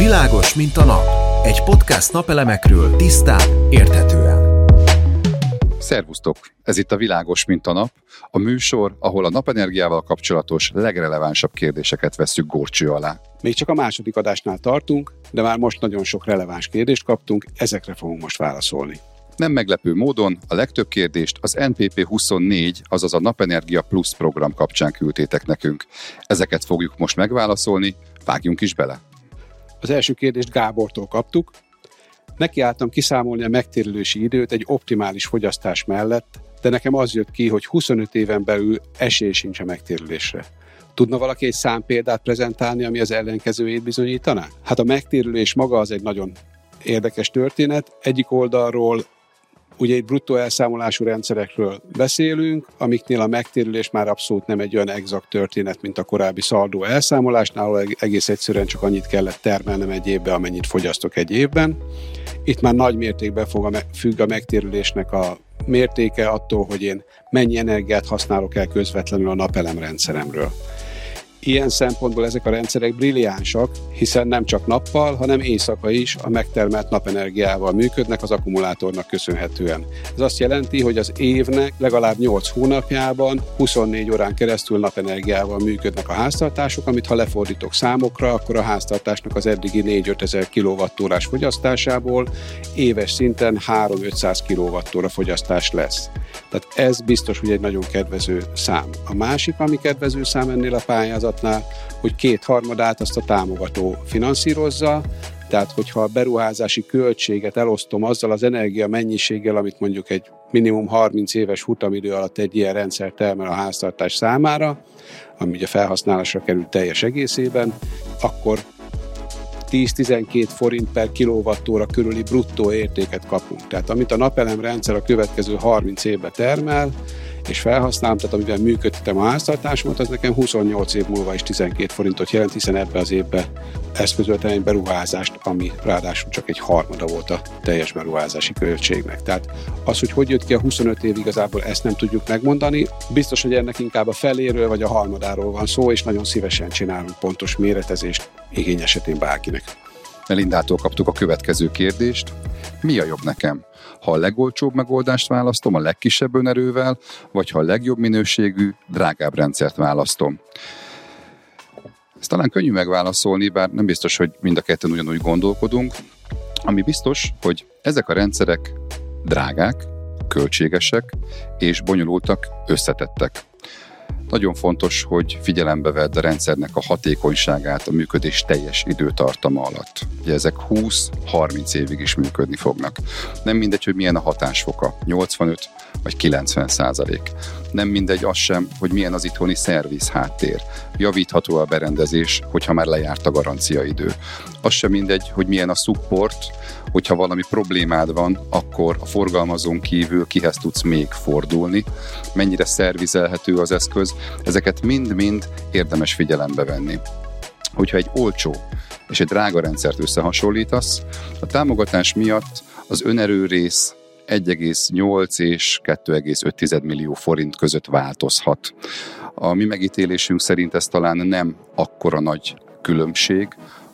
Világos, mint a nap. Egy podcast napelemekről tisztán, érthetően. Szervusztok! Ez itt a Világos, mint a nap, a műsor, ahol a napenergiával kapcsolatos legrelevánsabb kérdéseket veszük górcső alá. Még csak a második adásnál tartunk, de már most nagyon sok releváns kérdést kaptunk, ezekre fogunk most válaszolni. Nem meglepő módon a legtöbb kérdést az NPP 24, azaz a Napenergia Plus program kapcsán küldtétek nekünk. Ezeket fogjuk most megválaszolni, vágjunk is bele. Az első kérdést Gábortól kaptuk. Nekiálltam kiszámolni a megtérülési időt egy optimális fogyasztás mellett, de nekem az jött ki, hogy 25 éven belül esély sincs a megtérülésre. Tudna valaki egy számpéldát prezentálni, ami az ellenkezőjét bizonyítaná? Hát a megtérülés maga az egy nagyon érdekes történet. Egyik oldalról Ugye egy bruttó elszámolású rendszerekről beszélünk, amiknél a megtérülés már abszolút nem egy olyan exakt történet, mint a korábbi szaldó elszámolásnál, ahol egész egyszerűen csak annyit kellett termelnem egy évben, amennyit fogyasztok egy évben. Itt már nagy mértékben fog a, függ a megtérülésnek a mértéke attól, hogy én mennyi energiát használok el közvetlenül a napelemrendszeremről. Ilyen szempontból ezek a rendszerek brilliánsak, hiszen nem csak nappal, hanem éjszaka is a megtermelt napenergiával működnek az akkumulátornak köszönhetően. Ez azt jelenti, hogy az évnek legalább 8 hónapjában 24 órán keresztül napenergiával működnek a háztartások, amit ha lefordítok számokra, akkor a háztartásnak az eddigi 4-5 ezer kWh fogyasztásából éves szinten 3-500 kWh fogyasztás lesz. Tehát ez biztos, hogy egy nagyon kedvező szám. A másik, ami kedvező szám ennél a pályázat, ágazatnál, hogy kétharmadát azt a támogató finanszírozza, tehát, hogyha a beruházási költséget elosztom azzal az energia mennyiséggel, amit mondjuk egy minimum 30 éves futamidő alatt egy ilyen rendszer termel a háztartás számára, ami ugye felhasználásra kerül teljes egészében, akkor 10-12 forint per kilovattóra körüli bruttó értéket kapunk. Tehát amit a napelem rendszer a következő 30 évben termel, és felhasználom, tehát amivel működtetem a háztartásomat, az nekem 28 év múlva is 12 forintot jelent, hiszen ebbe az évbe eszközöltem egy beruházást, ami ráadásul csak egy harmada volt a teljes beruházási költségnek. Tehát az, hogy hogy jött ki a 25 év, igazából ezt nem tudjuk megmondani. Biztos, hogy ennek inkább a feléről vagy a harmadáról van szó, és nagyon szívesen csinálunk pontos méretezést igény esetén bárkinek. Melindától kaptuk a következő kérdést. Mi a jobb nekem? Ha a legolcsóbb megoldást választom a legkisebb önerővel, vagy ha a legjobb minőségű, drágább rendszert választom? Ez talán könnyű megválaszolni, bár nem biztos, hogy mind a ketten ugyanúgy gondolkodunk. Ami biztos, hogy ezek a rendszerek drágák, költségesek és bonyolultak, összetettek. Nagyon fontos, hogy figyelembe vedd a rendszernek a hatékonyságát a működés teljes időtartama alatt. Ugye ezek 20-30 évig is működni fognak. Nem mindegy, hogy milyen a hatásfoka, 85 vagy 90 százalék. Nem mindegy az sem, hogy milyen az itthoni szerviz háttér. Javítható a berendezés, hogyha már lejárt a garancia idő. Az sem mindegy, hogy milyen a support, hogyha valami problémád van, akkor a forgalmazón kívül kihez tudsz még fordulni, mennyire szervizelhető az eszköz, ezeket mind-mind érdemes figyelembe venni. Hogyha egy olcsó és egy drága rendszert összehasonlítasz, a támogatás miatt az önerő rész 1,8 és 2,5 millió forint között változhat. A mi megítélésünk szerint ez talán nem akkora nagy különbség,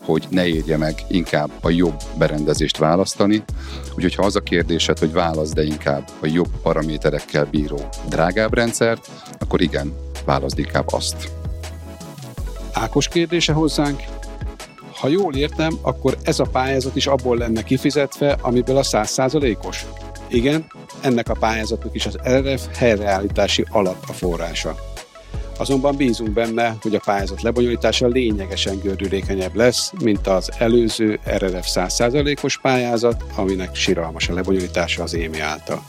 hogy ne érje meg inkább a jobb berendezést választani. Úgyhogy ha az a kérdésed, hogy válasz de inkább a jobb paraméterekkel bíró drágább rendszert, akkor igen, válaszd inkább azt. Ákos kérdése hozzánk. Ha jól értem, akkor ez a pályázat is abból lenne kifizetve, amiből a 100%-os. Igen, ennek a pályázatnak is az RF helyreállítási alap a forrása. Azonban bízunk benne, hogy a pályázat lebonyolítása lényegesen gördülékenyebb lesz, mint az előző RRF 100%-os pályázat, aminek siralmas a lebonyolítása az émi által.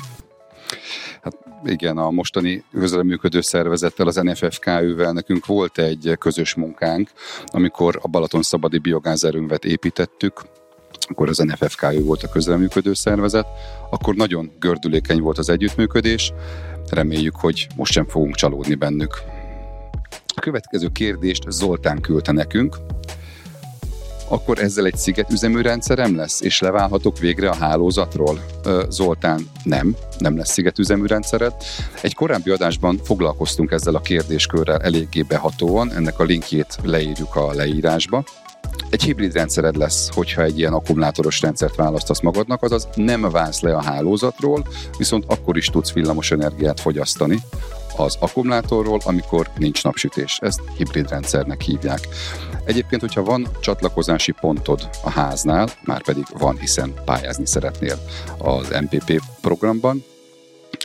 Hát igen, a mostani közreműködő szervezettel, az NFFKÜ-vel nekünk volt egy közös munkánk, amikor a Balaton Szabadi biogázerőmvet építettük, akkor az NFFKÜ volt a közreműködő szervezet, akkor nagyon gördülékeny volt az együttműködés, reméljük, hogy most sem fogunk csalódni bennük. A következő kérdést Zoltán küldte nekünk, akkor ezzel egy szigetüzemű rendszerem lesz, és leválhatok végre a hálózatról? Zoltán, nem, nem lesz szigetüzemű rendszered. Egy korábbi adásban foglalkoztunk ezzel a kérdéskörrel eléggé behatóan, ennek a linkjét leírjuk a leírásba. Egy hibrid rendszered lesz, hogyha egy ilyen akkumulátoros rendszert választasz magadnak, azaz nem válsz le a hálózatról, viszont akkor is tudsz villamos energiát fogyasztani az akkumulátorról, amikor nincs napsütés. Ezt hibrid rendszernek hívják. Egyébként, hogyha van csatlakozási pontod a háznál, már pedig van, hiszen pályázni szeretnél az MPP programban,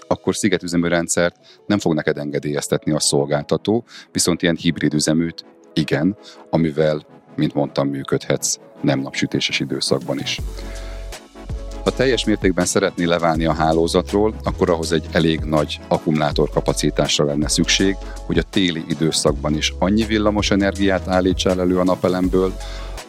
akkor szigetüzemű rendszert nem fog neked engedélyeztetni a szolgáltató, viszont ilyen hibrid üzeműt igen, amivel, mint mondtam, működhetsz nem napsütéses időszakban is. Ha teljes mértékben szeretné leválni a hálózatról, akkor ahhoz egy elég nagy akkumulátorkapacitásra lenne szükség, hogy a téli időszakban is annyi villamos energiát állítsál elő a napelemből,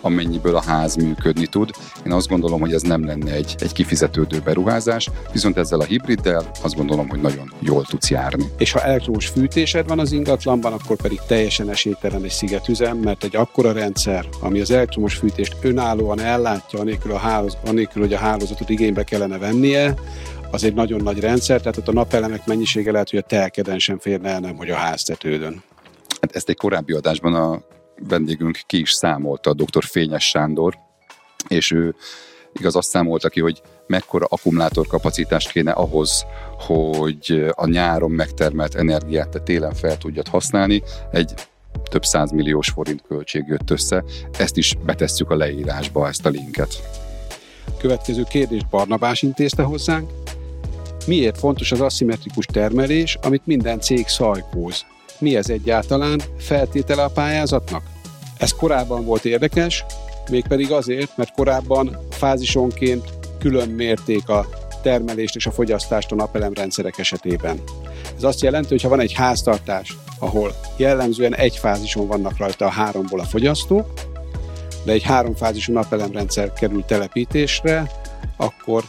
amennyiből a ház működni tud. Én azt gondolom, hogy ez nem lenne egy, egy kifizetődő beruházás, viszont ezzel a hibriddel azt gondolom, hogy nagyon jól tudsz járni. És ha elektromos fűtésed van az ingatlanban, akkor pedig teljesen esélytelen egy szigetüzem, mert egy akkora rendszer, ami az elektromos fűtést önállóan ellátja, anélkül, a hálóz, anélkül hogy a hálózatot igénybe kellene vennie, az egy nagyon nagy rendszer, tehát ott a napelemek mennyisége lehet, hogy a telkeden sem férne el, nem hogy a háztetődön. Hát ezt egy korábbi adásban a vendégünk ki is számolta, a dr. Fényes Sándor, és ő igaz azt számolta ki, hogy mekkora akkumulátorkapacitást kéne ahhoz, hogy a nyáron megtermelt energiát te télen fel tudjad használni. Egy több százmilliós forint költség jött össze. Ezt is betesszük a leírásba, ezt a linket. Következő kérdést Barnabás intézte hozzánk. Miért fontos az aszimmetrikus termelés, amit minden cég szajkóz? Mi ez egyáltalán? Feltétele a pályázatnak? Ez korábban volt érdekes, mégpedig azért, mert korábban fázisonként külön mérték a termelést és a fogyasztást a napelemrendszerek esetében. Ez azt jelenti, hogy ha van egy háztartás, ahol jellemzően egy fázison vannak rajta a háromból a fogyasztók, de egy háromfázisú napelemrendszer kerül telepítésre, akkor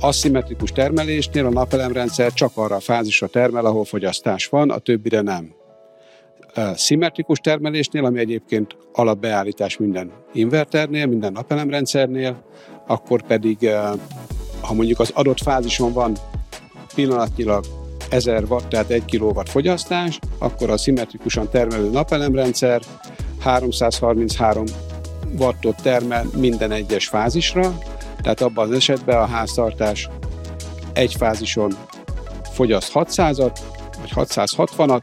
aszimmetrikus termelésnél a napelemrendszer csak arra a fázisra termel, ahol fogyasztás van, a többire nem. Szimmetrikus termelésnél, ami egyébként alapbeállítás minden inverternél, minden napelemrendszernél, akkor pedig, ha mondjuk az adott fázison van pillanatnyilag 1000 watt, tehát 1 kW fogyasztás, akkor a szimmetrikusan termelő napelemrendszer 333 wattot termel minden egyes fázisra, tehát abban az esetben a háztartás egy fázison fogyaszt 600-at, vagy 660-at,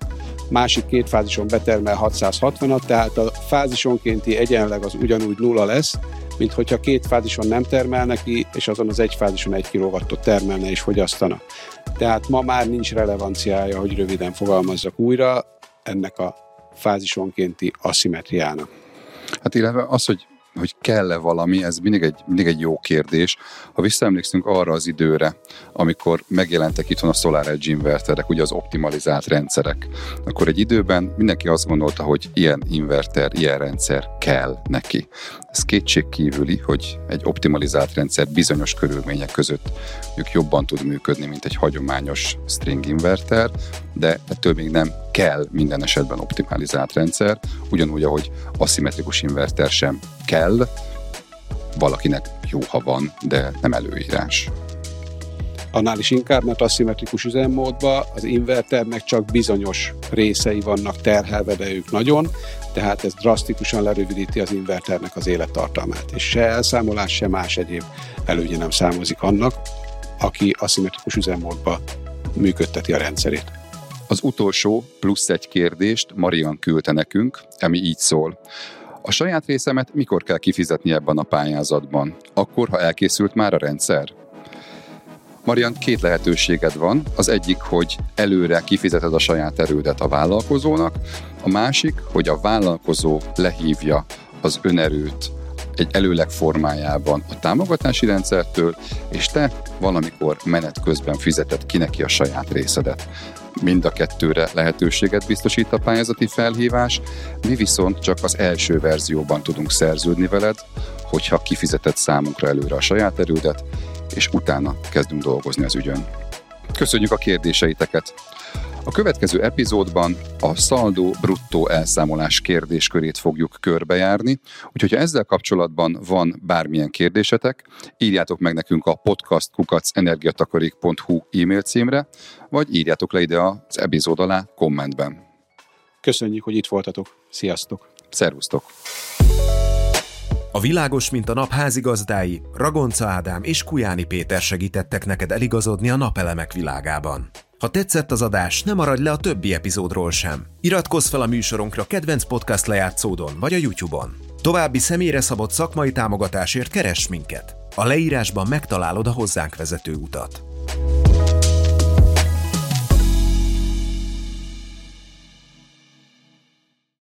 másik két fázison betermel 660-at, tehát a fázisonkénti egyenleg az ugyanúgy nulla lesz, mint hogyha két fázison nem termel ki, és azon az egy fázison egy kilowattot termelne és fogyasztana. Tehát ma már nincs relevanciája, hogy röviden fogalmazzak újra, ennek a fázisonkénti aszimetriának. Hát illetve az, hogy hogy kell-e valami, ez mindig egy, mindig egy jó kérdés. Ha visszaemlékszünk arra az időre, amikor megjelentek itthon a Solar Edge inverterek, ugye az optimalizált rendszerek, akkor egy időben mindenki azt gondolta, hogy ilyen inverter, ilyen rendszer kell neki. Ez kétségkívüli, hogy egy optimalizált rendszer bizonyos körülmények között ők jobban tud működni, mint egy hagyományos string inverter, de ettől még nem kell minden esetben optimalizált rendszer, ugyanúgy, ahogy aszimmetrikus inverter sem kell, valakinek jó, ha van, de nem előírás. Annál is inkább, mert aszimmetrikus üzemmódban az inverternek csak bizonyos részei vannak terhelve, de ők nagyon, tehát ez drasztikusan lerövidíti az inverternek az élettartalmát, és se elszámolás, se más egyéb előnye nem számozik annak, aki aszimmetrikus üzemmódban működteti a rendszerét. Az utolsó plusz egy kérdést Marian küldte nekünk, ami így szól. A saját részemet mikor kell kifizetni ebben a pályázatban? Akkor, ha elkészült már a rendszer? Marian, két lehetőséged van. Az egyik, hogy előre kifizeted a saját erődet a vállalkozónak, a másik, hogy a vállalkozó lehívja az önerőt egy előleg formájában a támogatási rendszertől, és te valamikor menet közben fizeted ki neki a saját részedet. Mind a kettőre lehetőséget biztosít a pályázati felhívás, mi viszont csak az első verzióban tudunk szerződni veled, hogyha kifizetett számunkra előre a saját erődet, és utána kezdünk dolgozni az ügyön. Köszönjük a kérdéseiteket! A következő epizódban a szaldó bruttó elszámolás kérdéskörét fogjuk körbejárni, úgyhogy ha ezzel kapcsolatban van bármilyen kérdésetek, írjátok meg nekünk a podcastkukacenergiatakarék.hu e-mail címre, vagy írjátok le ide az epizód alá kommentben. Köszönjük, hogy itt voltatok. Sziasztok! Szervusztok! A világos, mint a nap házigazdái, Ragonca Ádám és Kujáni Péter segítettek neked eligazodni a napelemek világában. Ha tetszett az adás, ne maradj le a többi epizódról sem. Iratkozz fel a műsorunkra kedvenc podcast lejátszódon vagy a YouTube-on. További személyre szabott szakmai támogatásért keress minket. A leírásban megtalálod a hozzánk vezető utat.